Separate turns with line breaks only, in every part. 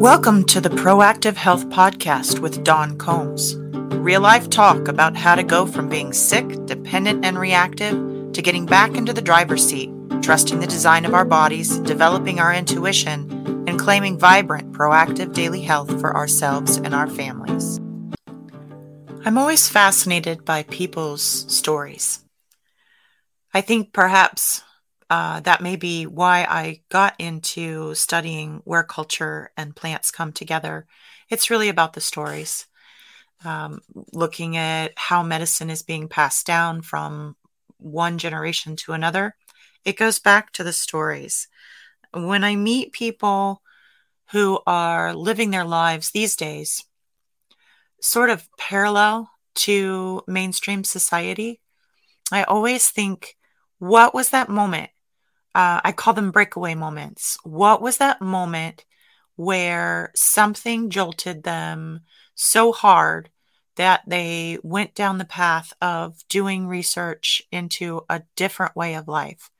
Welcome to the Proactive Health Podcast with Dawn Combs. Real life talk about how to go from being sick, dependent, and reactive to getting back into the driver's seat, trusting the design of our bodies, developing our intuition, and claiming vibrant, proactive daily health for ourselves and our families. I'm always fascinated by people's stories. I think perhaps uh, that may be why I got into studying where culture and plants come together. It's really about the stories, um, looking at how medicine is being passed down from one generation to another. It goes back to the stories. When I meet people who are living their lives these days, sort of parallel to mainstream society, I always think, what was that moment uh, I call them breakaway moments. What was that moment where something jolted them so hard that they went down the path of doing research into a different way of life?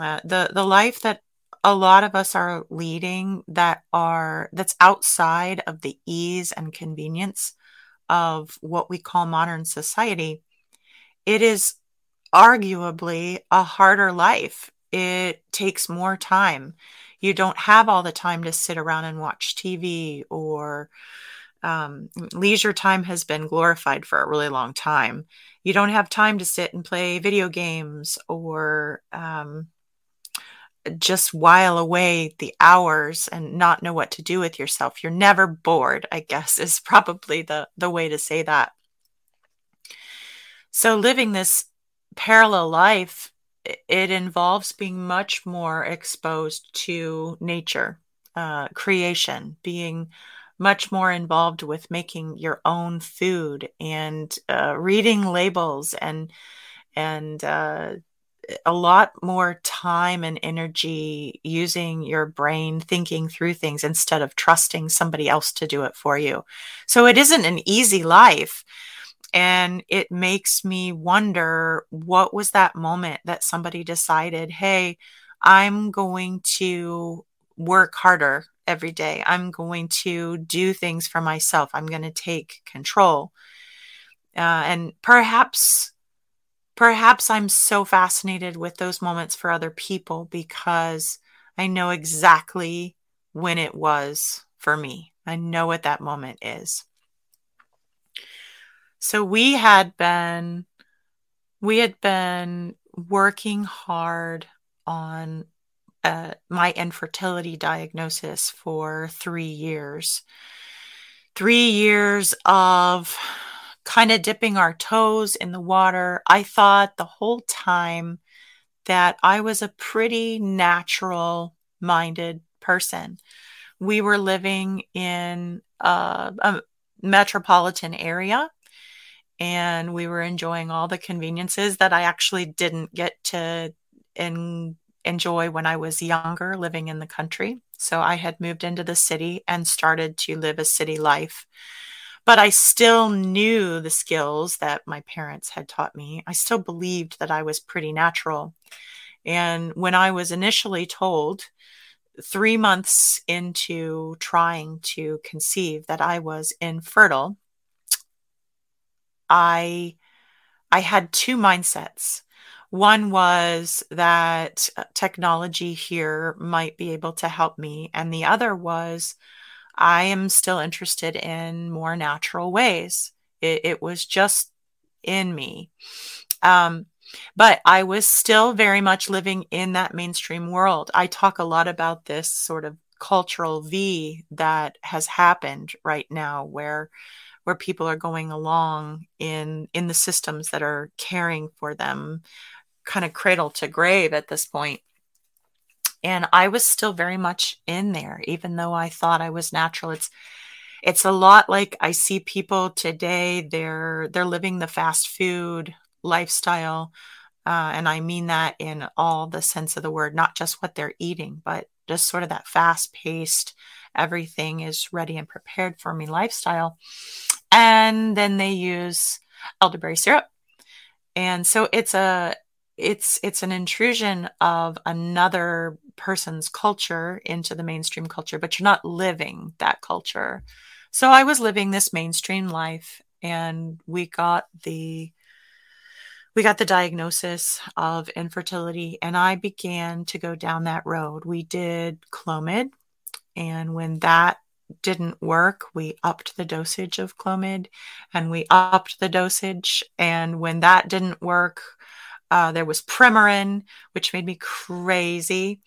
Uh, the the life that a lot of us are leading that are that's outside of the ease and convenience of what we call modern society it is arguably a harder life it takes more time. You don't have all the time to sit around and watch TV or um, leisure time has been glorified for a really long time. You don't have time to sit and play video games or um, just while away the hours and not know what to do with yourself. You're never bored, I guess, is probably the, the way to say that. So, living this parallel life it involves being much more exposed to nature, uh, creation, being much more involved with making your own food and uh, reading labels and and uh, a lot more time and energy using your brain thinking through things instead of trusting somebody else to do it for you. So it isn't an easy life and it makes me wonder what was that moment that somebody decided, hey, I'm going to work harder every day. I'm going to do things for myself. I'm going to take control. Uh, and perhaps, perhaps I'm so fascinated with those moments for other people because I know exactly when it was for me. I know what that moment is. So we had been we had been working hard on uh, my infertility diagnosis for three years. Three years of kind of dipping our toes in the water. I thought the whole time that I was a pretty natural minded person. We were living in a, a metropolitan area and we were enjoying all the conveniences that I actually didn't get to in, enjoy when I was younger living in the country. So I had moved into the city and started to live a city life. But I still knew the skills that my parents had taught me. I still believed that I was pretty natural. And when I was initially told, three months into trying to conceive, that I was infertile, I I had two mindsets. One was that uh, technology here might be able to help me, and the other was I am still interested in more natural ways. It, it was just in me. Um, but I was still very much living in that mainstream world. I talk a lot about this sort of cultural V that has happened right now, where where people are going along in in the systems that are caring for them kind of cradle to grave at this point. and i was still very much in there even though i thought i was natural it's it's a lot like i see people today they're they're living the fast food lifestyle uh, and i mean that in all the sense of the word not just what they're eating but just sort of that fast paced everything is ready and prepared for me lifestyle and then they use elderberry syrup. And so it's a it's it's an intrusion of another person's culture into the mainstream culture but you're not living that culture so i was living this mainstream life and we got the we got the diagnosis of infertility and i began to go down that road we did clomid and when that didn't work we upped the dosage of clomid and we upped the dosage and when that didn't work uh, there was Premarin, which made me crazy.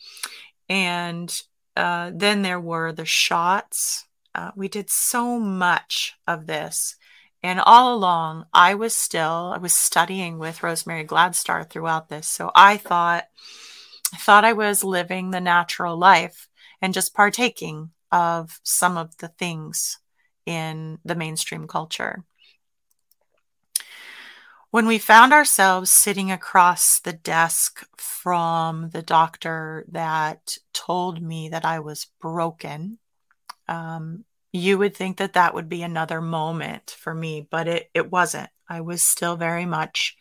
And uh, then there were the shots. Uh, we did so much of this. And all along, I was still, I was studying with Rosemary Gladstar throughout this. So I thought, I thought I was living the natural life and just partaking of some of the things in the mainstream culture. When we found ourselves sitting across the desk from the doctor that told me that I was broken, um, you would think that that would be another moment for me, but it, it wasn't. I was still very much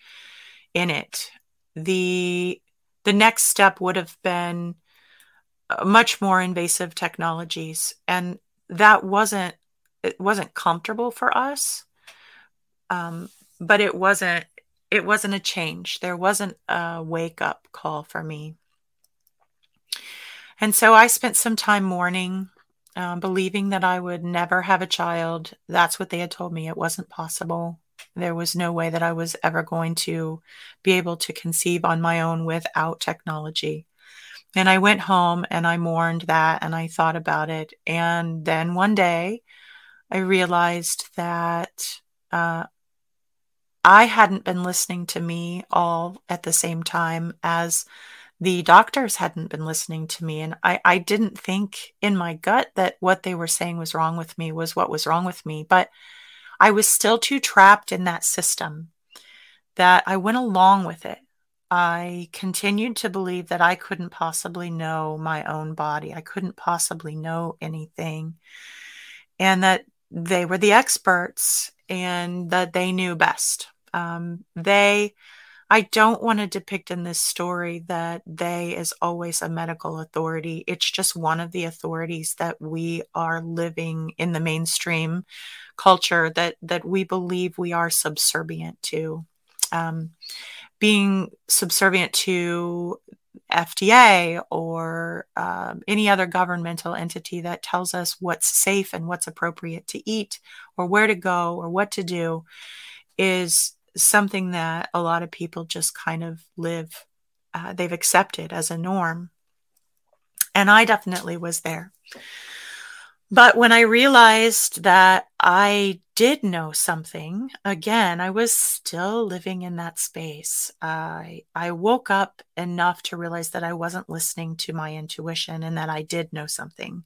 in it. The the next step would have been much more invasive technologies, and that wasn't it wasn't comfortable for us. Um, but it wasn't it wasn't a change. There wasn't a wake up call for me. And so i spent some time mourning um, believing that i would never have a child. That's what they had told me. It wasn't possible. There was no way that i was ever going to be able to conceive on my own without technology and i went home and i mourned that and i thought about it and then one day i realized that uh, I hadn't been listening to me all at the same time as the doctors hadn't been listening to me. And I, I didn't think in my gut that what they were saying was wrong with me was what was wrong with me. But I was still too trapped in that system that I went along with it. I continued to believe that I couldn't possibly know my own body. I couldn't possibly know anything. And that they were the experts and that they knew best. Um, they, I don't want to depict in this story that they is always a medical authority. It's just one of the authorities that we are living in the mainstream culture that that we believe we are subservient to. Um, being subservient to FDA or um, any other governmental entity that tells us what's safe and what's appropriate to eat or where to go or what to do is something that a lot of people just kind of live, uh, they've accepted as a norm. And I definitely was there. But when I realized that I did know something, again, I was still living in that space. I I woke up enough to realize that I wasn't listening to my intuition and that I did know something.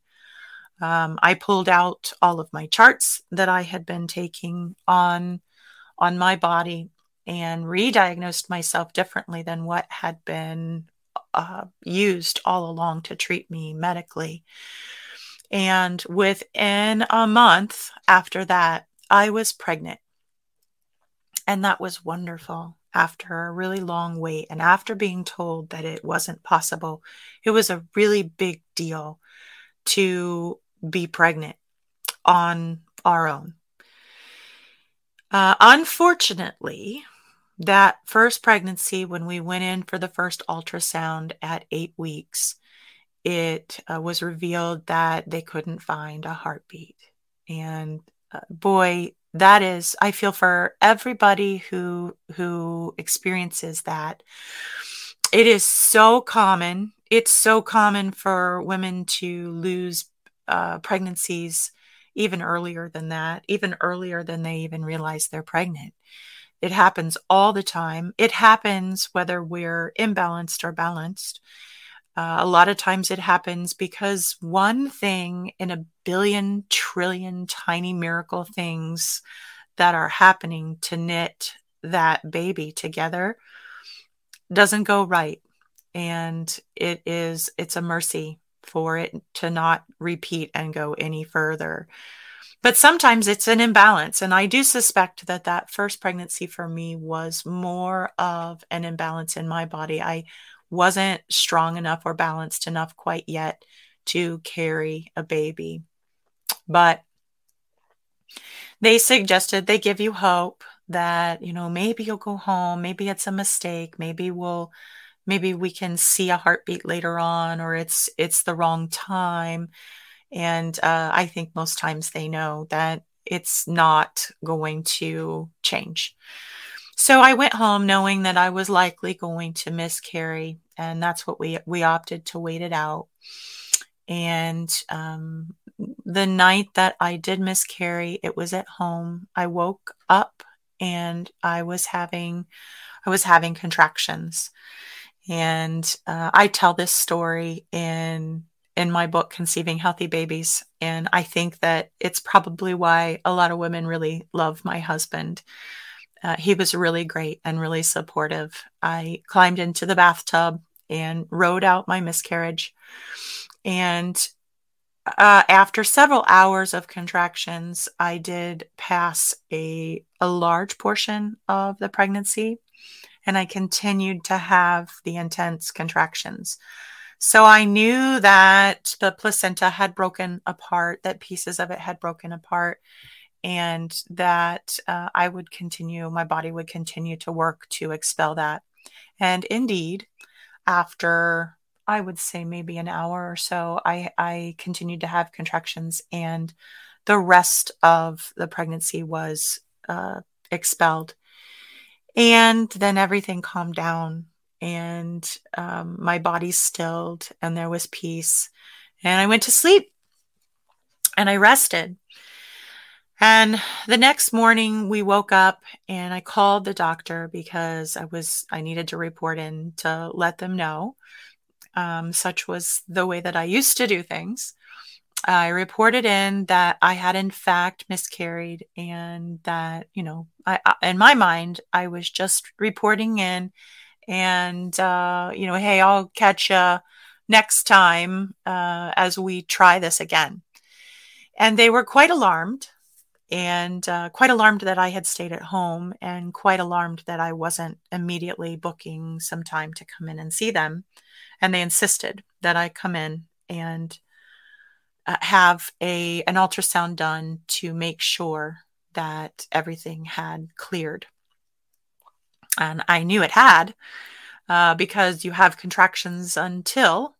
Um, I pulled out all of my charts that I had been taking on on my body and re-diagnosed myself differently than what had been uh, used all along to treat me medically. And within a month after that, I was pregnant. And that was wonderful after a really long wait. And after being told that it wasn't possible, it was a really big deal to be pregnant on our own. Uh, unfortunately, that first pregnancy, when we went in for the first ultrasound at eight weeks, it uh, was revealed that they couldn't find a heartbeat. And uh, boy, that is, I feel for everybody who who experiences that. It is so common. It's so common for women to lose uh, pregnancies even earlier than that, even earlier than they even realize they're pregnant. It happens all the time. It happens whether we're imbalanced or balanced. Uh, a lot of times it happens because one thing in a billion trillion tiny miracle things that are happening to knit that baby together doesn't go right. And it is, it's a mercy for it to not repeat and go any further. But sometimes it's an imbalance. And I do suspect that that first pregnancy for me was more of an imbalance in my body. I wasn't strong enough or balanced enough quite yet to carry a baby. But they suggested they give you hope that, you know, maybe you'll go home, maybe it's a mistake, maybe we'll maybe we can see a heartbeat later on or it's it's the wrong time and uh, i think most times they know that it's not going to change so i went home knowing that i was likely going to miscarry and that's what we we opted to wait it out. And um, the night that i did miscarry it was at home. I woke up and i was having i was having contractions. And uh, I tell this story in in my book conceiving healthy babies and i think that it's probably why a lot of women really love my husband uh, he was really great and really supportive. I climbed into the bathtub and rode out my miscarriage. And uh, after several hours of contractions i did pass a, a large portion of the pregnancy and I continued to have the intense contractions. So I knew that the placenta had broken apart, that pieces of it had broken apart, and that uh, I would continue, my body would continue to work to expel that. And indeed, after I would say maybe an hour or so, I, I continued to have contractions, and the rest of the pregnancy was uh, expelled. And then everything calmed down and um, my body stilled and there was peace. And I went to sleep and I rested. And the next morning we woke up and I called the doctor because I was I needed to report in to let them know. Um, such was the way that I used to do things. I reported in that I had in fact miscarried and that, you know, I, in my mind, I was just reporting in and, uh, you know, hey, I'll catch you next time uh, as we try this again. And they were quite alarmed and uh, quite alarmed that I had stayed at home and quite alarmed that I wasn't immediately booking some time to come in and see them. And they insisted that I come in and uh, have a an ultrasound done to make sure that everything had cleared. And I knew it had uh, because you have contractions until,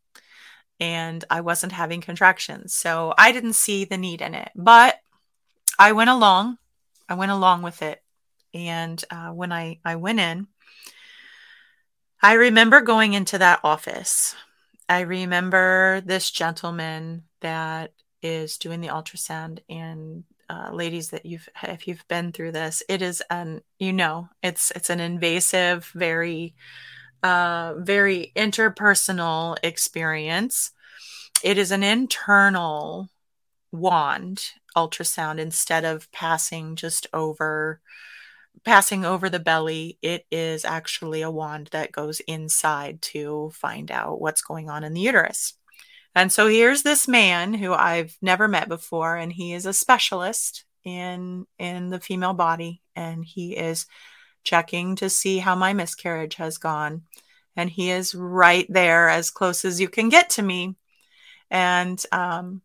and I wasn't having contractions. So I didn't see the need in it. But I went along. I went along with it. And uh, when I, I went in, I remember going into that office. I remember this gentleman that is doing the ultrasound and uh, ladies that you've if you've been through this it is an you know it's it's an invasive very uh very interpersonal experience it is an internal wand ultrasound instead of passing just over passing over the belly it is actually a wand that goes inside to find out what's going on in the uterus and so here's this man who I've never met before, and he is a specialist in in the female body, and he is checking to see how my miscarriage has gone. And he is right there as close as you can get to me. And um,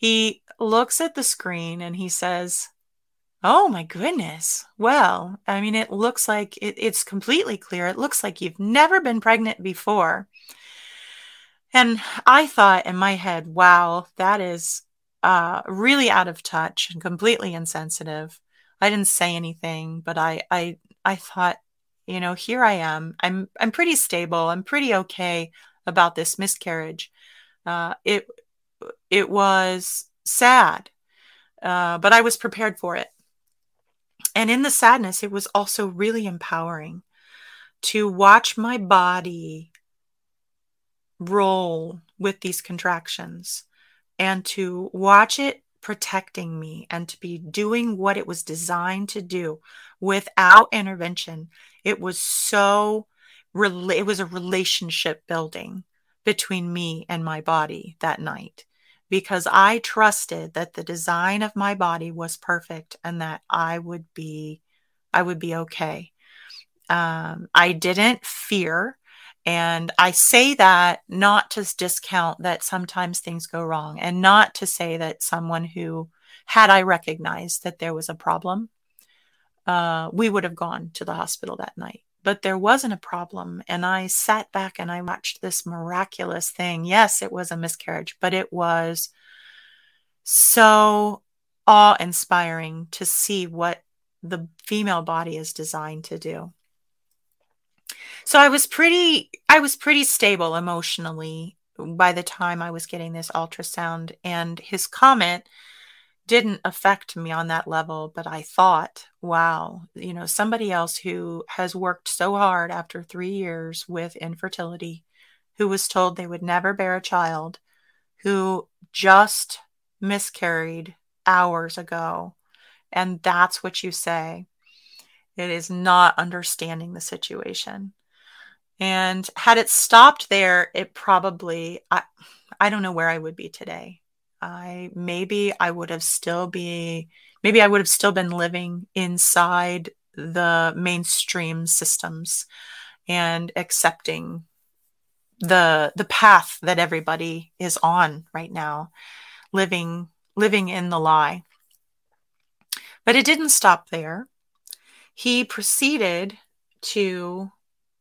he looks at the screen and he says, Oh my goodness. Well, I mean, it looks like it, it's completely clear. It looks like you've never been pregnant before. And I thought in my head, wow, that is uh, really out of touch and completely insensitive. I didn't say anything, but I, I, I thought, you know, here I am. I'm, I'm pretty stable. I'm pretty okay about this miscarriage. Uh, it, it was sad, uh, but I was prepared for it. And in the sadness, it was also really empowering to watch my body roll with these contractions and to watch it protecting me and to be doing what it was designed to do without intervention. It was so, it was a relationship building between me and my body that night because I trusted that the design of my body was perfect and that I would be I would be okay. Um, I didn't fear. And I say that not to discount that sometimes things go wrong and not to say that someone who had I recognized that there was a problem, uh, we would have gone to the hospital that night. But there wasn't a problem. And I sat back and I watched this miraculous thing. Yes, it was a miscarriage, but it was so awe inspiring to see what the female body is designed to do. So I was pretty I was pretty stable emotionally by the time I was getting this ultrasound and his comment didn't affect me on that level but I thought wow you know somebody else who has worked so hard after 3 years with infertility who was told they would never bear a child who just miscarried hours ago and that's what you say it is not understanding the situation and had it stopped there, it probably, I, I don't know where I would be today. I maybe I would have still be, maybe I would have still been living inside the mainstream systems and accepting the the path that everybody is on right now living living in the lie but it didn't stop there he proceeded to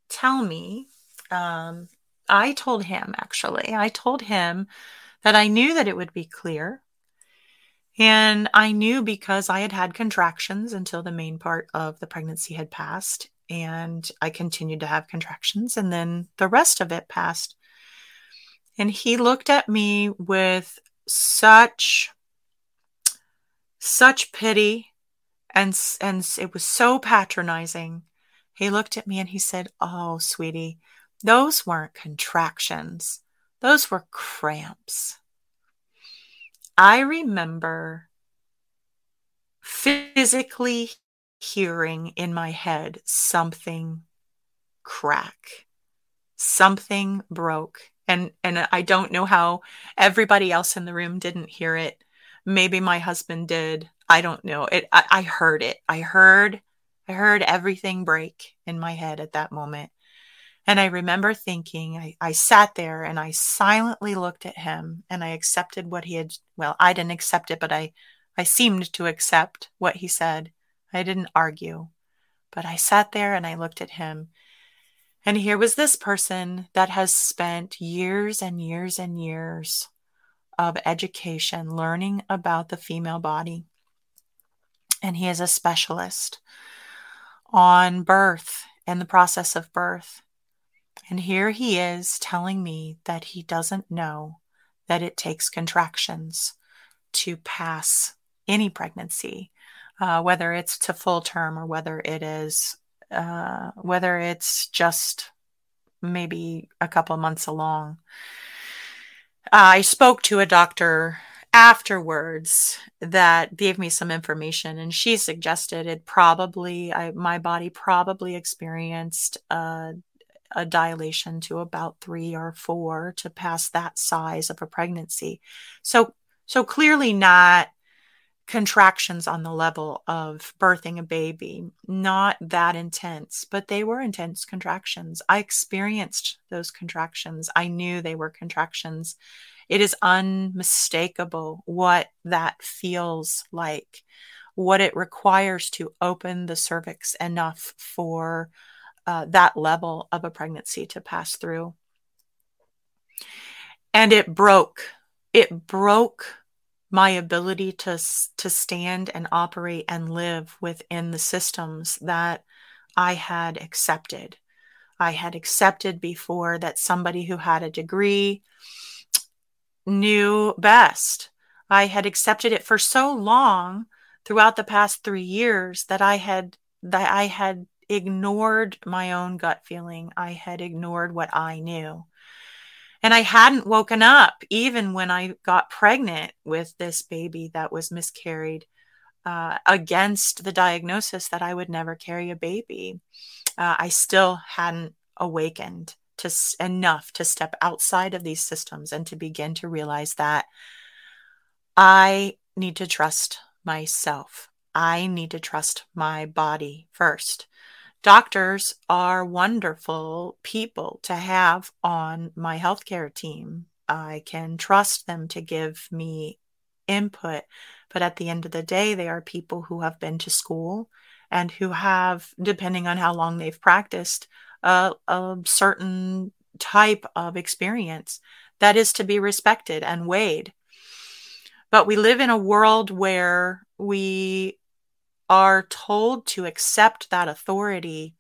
tell me. Um, I told him, actually, I told him that I knew that it would be clear. And I knew because I had had contractions until the main part of the pregnancy had passed. And I continued to have contractions. And then the rest of it passed. And he looked at me with such, such pity. And, and it was so patronizing he looked at me and he said, Oh, sweetie, those weren't contractions, those were cramps. I remember physically hearing in my head something crack, something broke. And, and I don't know how everybody else in the room didn't hear it. Maybe my husband did. I don't know. It I, I heard it. I heard I heard everything break in my head at that moment. And I remember thinking, I, I sat there and I silently looked at him and I accepted what he had. Well, I didn't accept it, but I, I seemed to accept what he said. I didn't argue, but I sat there and I looked at him. And here was this person that has spent years and years and years of education learning about the female body. And he is a specialist on birth and the process of birth. And here he is telling me that he doesn't know that it takes contractions to pass any pregnancy, uh, whether it's to full term or whether it is, uh, whether it's just maybe a couple months along. I spoke to a doctor afterwards that gave me some information and she suggested it probably I, my body probably experienced a, a dilation to about three or four to pass that size of a pregnancy. So so clearly not contractions on the level of birthing a baby not that intense but they were intense contractions. I experienced those contractions. I knew they were contractions. It is unmistakable what that feels like, what it requires to open the cervix enough for uh, that level of a pregnancy to pass through. And it broke. It broke my ability to to stand and operate and live within the systems that I had accepted. I had accepted before that somebody who had a degree knew best. I had accepted it for so long throughout the past 3 years that I had that I had ignored my own gut feeling. I had ignored what I knew. And I hadn't woken up even when I got pregnant with this baby that was miscarried uh, against the diagnosis that I would never carry a baby. Uh, I still hadn't awakened to enough to step outside of these systems and to begin to realize that I need to trust myself. I need to trust my body first. Doctors are wonderful people to have on my healthcare team. I can trust them to give me input, but at the end of the day, they are people who have been to school and who have, depending on how long they've practiced, a, certain type of experience that is to be respected and weighed. But we live in a world where we are told to accept that authority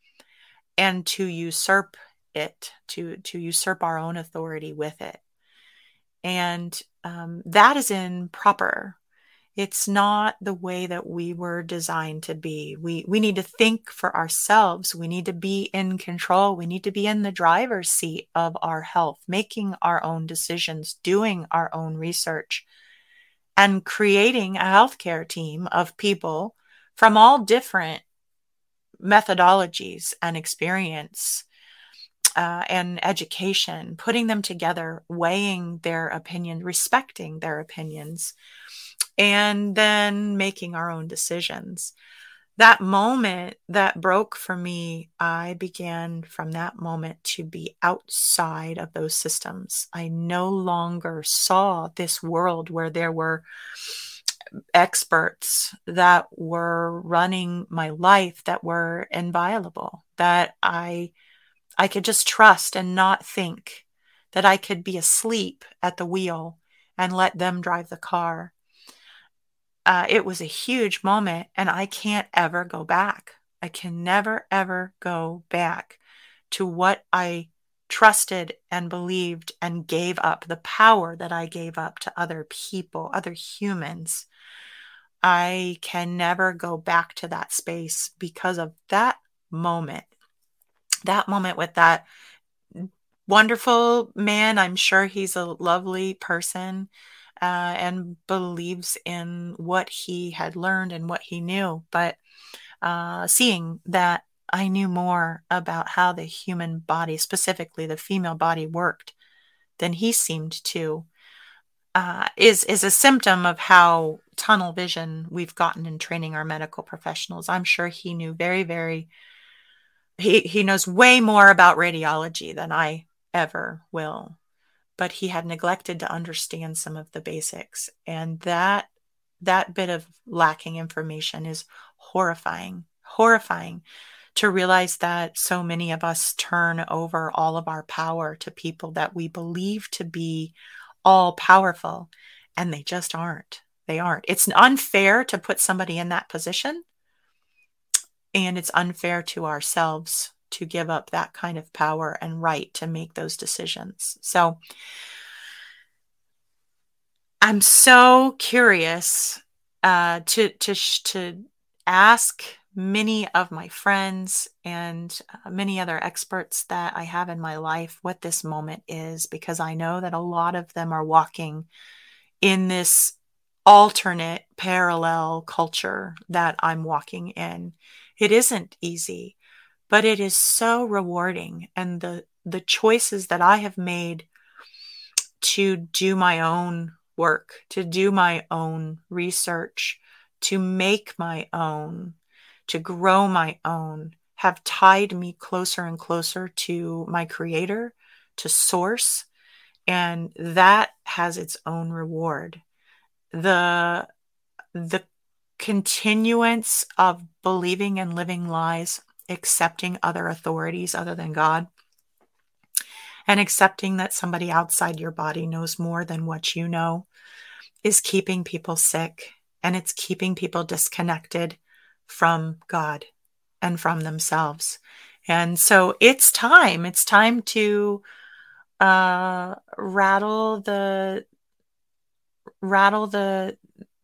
and to usurp it, to, to usurp our own authority with it. And um, that is improper. It's not the way that we were designed to be. We, we need to think for ourselves. We need to be in control. We need to be in the driver's seat of our health, making our own decisions, doing our own research, and creating a healthcare team of people from all different methodologies and experience uh, and education, putting them together, weighing their opinion, respecting their opinions, and then making our own decisions. That moment that broke for me, I began from that moment to be outside of those systems. I no longer saw this world where there were experts that were running my life that were inviolable, that I I could just trust and not think that I could be asleep at the wheel and let them drive the car. Uh, it was a huge moment, and I can't ever go back. I can never, ever go back to what I trusted and believed and gave up, the power that I gave up to other people, other humans. I can never go back to that space because of that moment that moment with that wonderful man. I'm sure he's a lovely person uh, and believes in what he had learned and what he knew. But uh, seeing that I knew more about how the human body, specifically the female body, worked than he seemed to, uh, is is a symptom of how tunnel vision we've gotten in training our medical professionals. I'm sure he knew very, very he he knows way more about radiology than I ever will but he had neglected to understand some of the basics and that that bit of lacking information is horrifying horrifying to realize that so many of us turn over all of our power to people that we believe to be all powerful and they just aren't they aren't it's unfair to put somebody in that position and it's unfair to ourselves to give up that kind of power and right to make those decisions. So I'm so curious uh, to to to ask many of my friends and uh, many other experts that I have in my life what this moment is because I know that a lot of them are walking in this alternate parallel culture that I'm walking in. It isn't easy, but it is so rewarding. And the, the choices that I have made to do my own work, to do my own research, to make my own, to grow my own, have tied me closer and closer to my creator, to source. And that has its own reward. The, the continuance of believing and living lies, accepting other authorities other than God, and accepting that somebody outside your body knows more than what you know is keeping people sick and it's keeping people disconnected from God and from themselves. And so it's time. It's time to uh, rattle the rattle the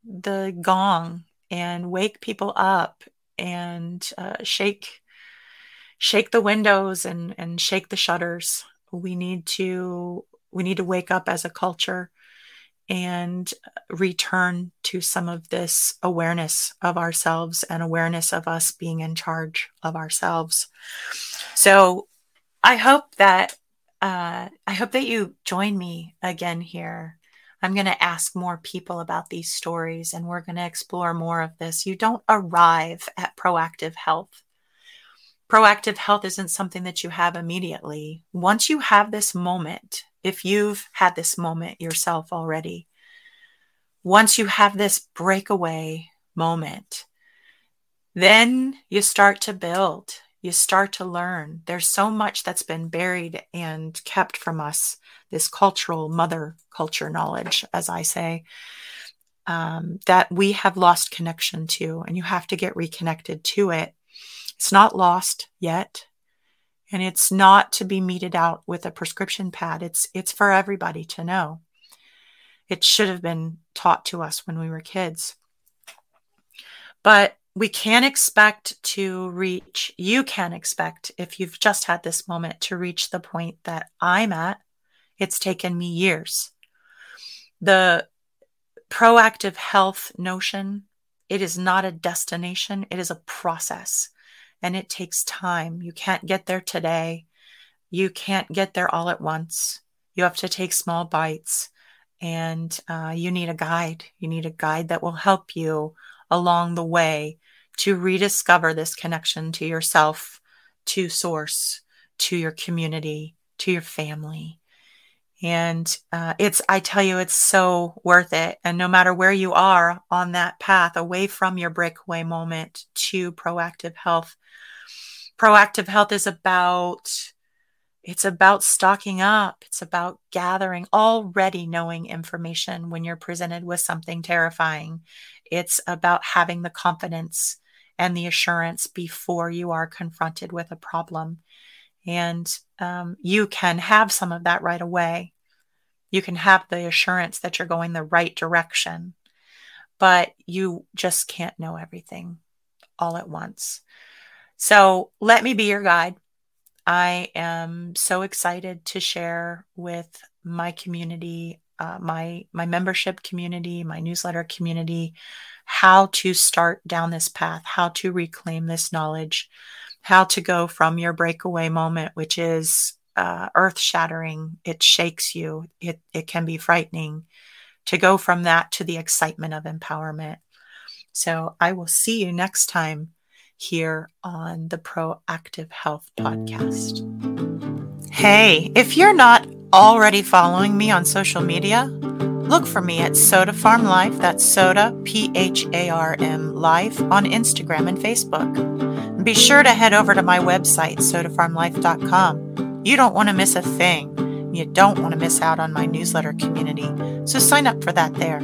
the gong and wake people up and uh, shake shake the windows and and shake the shutters we need to we need to wake up as a culture and return to some of this awareness of ourselves and awareness of us being in charge of ourselves so i hope that uh, I hope that you join me again here. I'm going to ask more people about these stories and we're going to explore more of this. You don't arrive at proactive health. Proactive health isn't something that you have immediately. Once you have this moment, if you've had this moment yourself already, once you have this breakaway moment, then you start to build you start to learn. There's so much that's been buried and kept from us, this cultural mother culture knowledge, as I say, um, that we have lost connection to, and you have to get reconnected to it. It's not lost yet. And it's not to be meted out with a prescription pad. It's it's for everybody to know. It should have been taught to us when we were kids. But we can expect to reach, you can expect, if you've just had this moment, to reach the point that I'm at. It's taken me years. The proactive health notion, it is not a destination, it is a process and it takes time. You can't get there today. You can't get there all at once. You have to take small bites and uh, you need a guide. You need a guide that will help you along the way to rediscover this connection to yourself, to source, to your community, to your family. And uh, it's, I tell you, it's so worth it. And no matter where you are on that path, away from your breakaway moment to proactive health, proactive health is about it's about stocking up. It's about gathering already knowing information when you're presented with something terrifying. It's about having the confidence and the assurance before you are confronted with a problem. And um, you can have some of that right away. You can have the assurance that you're going the right direction, but you just can't know everything all at once. So let me be your guide. I am so excited to share with my community, uh, my my membership community, my newsletter community, how to start down this path, how to reclaim this knowledge, how to go from your breakaway moment, which is uh, earth shattering, it shakes you, it, it can be frightening, to go from that to the excitement of empowerment. So I will see you next time here on the Proactive Health Podcast. Hey, if you're not already following me on social media, Look for me at Soda Pharm Life, that's Soda, P H A R M Life, on Instagram and Facebook. Be sure to head over to my website, sodapharmlife.com. You don't want to miss a thing. You don't want to miss out on my newsletter community, so sign up for that there.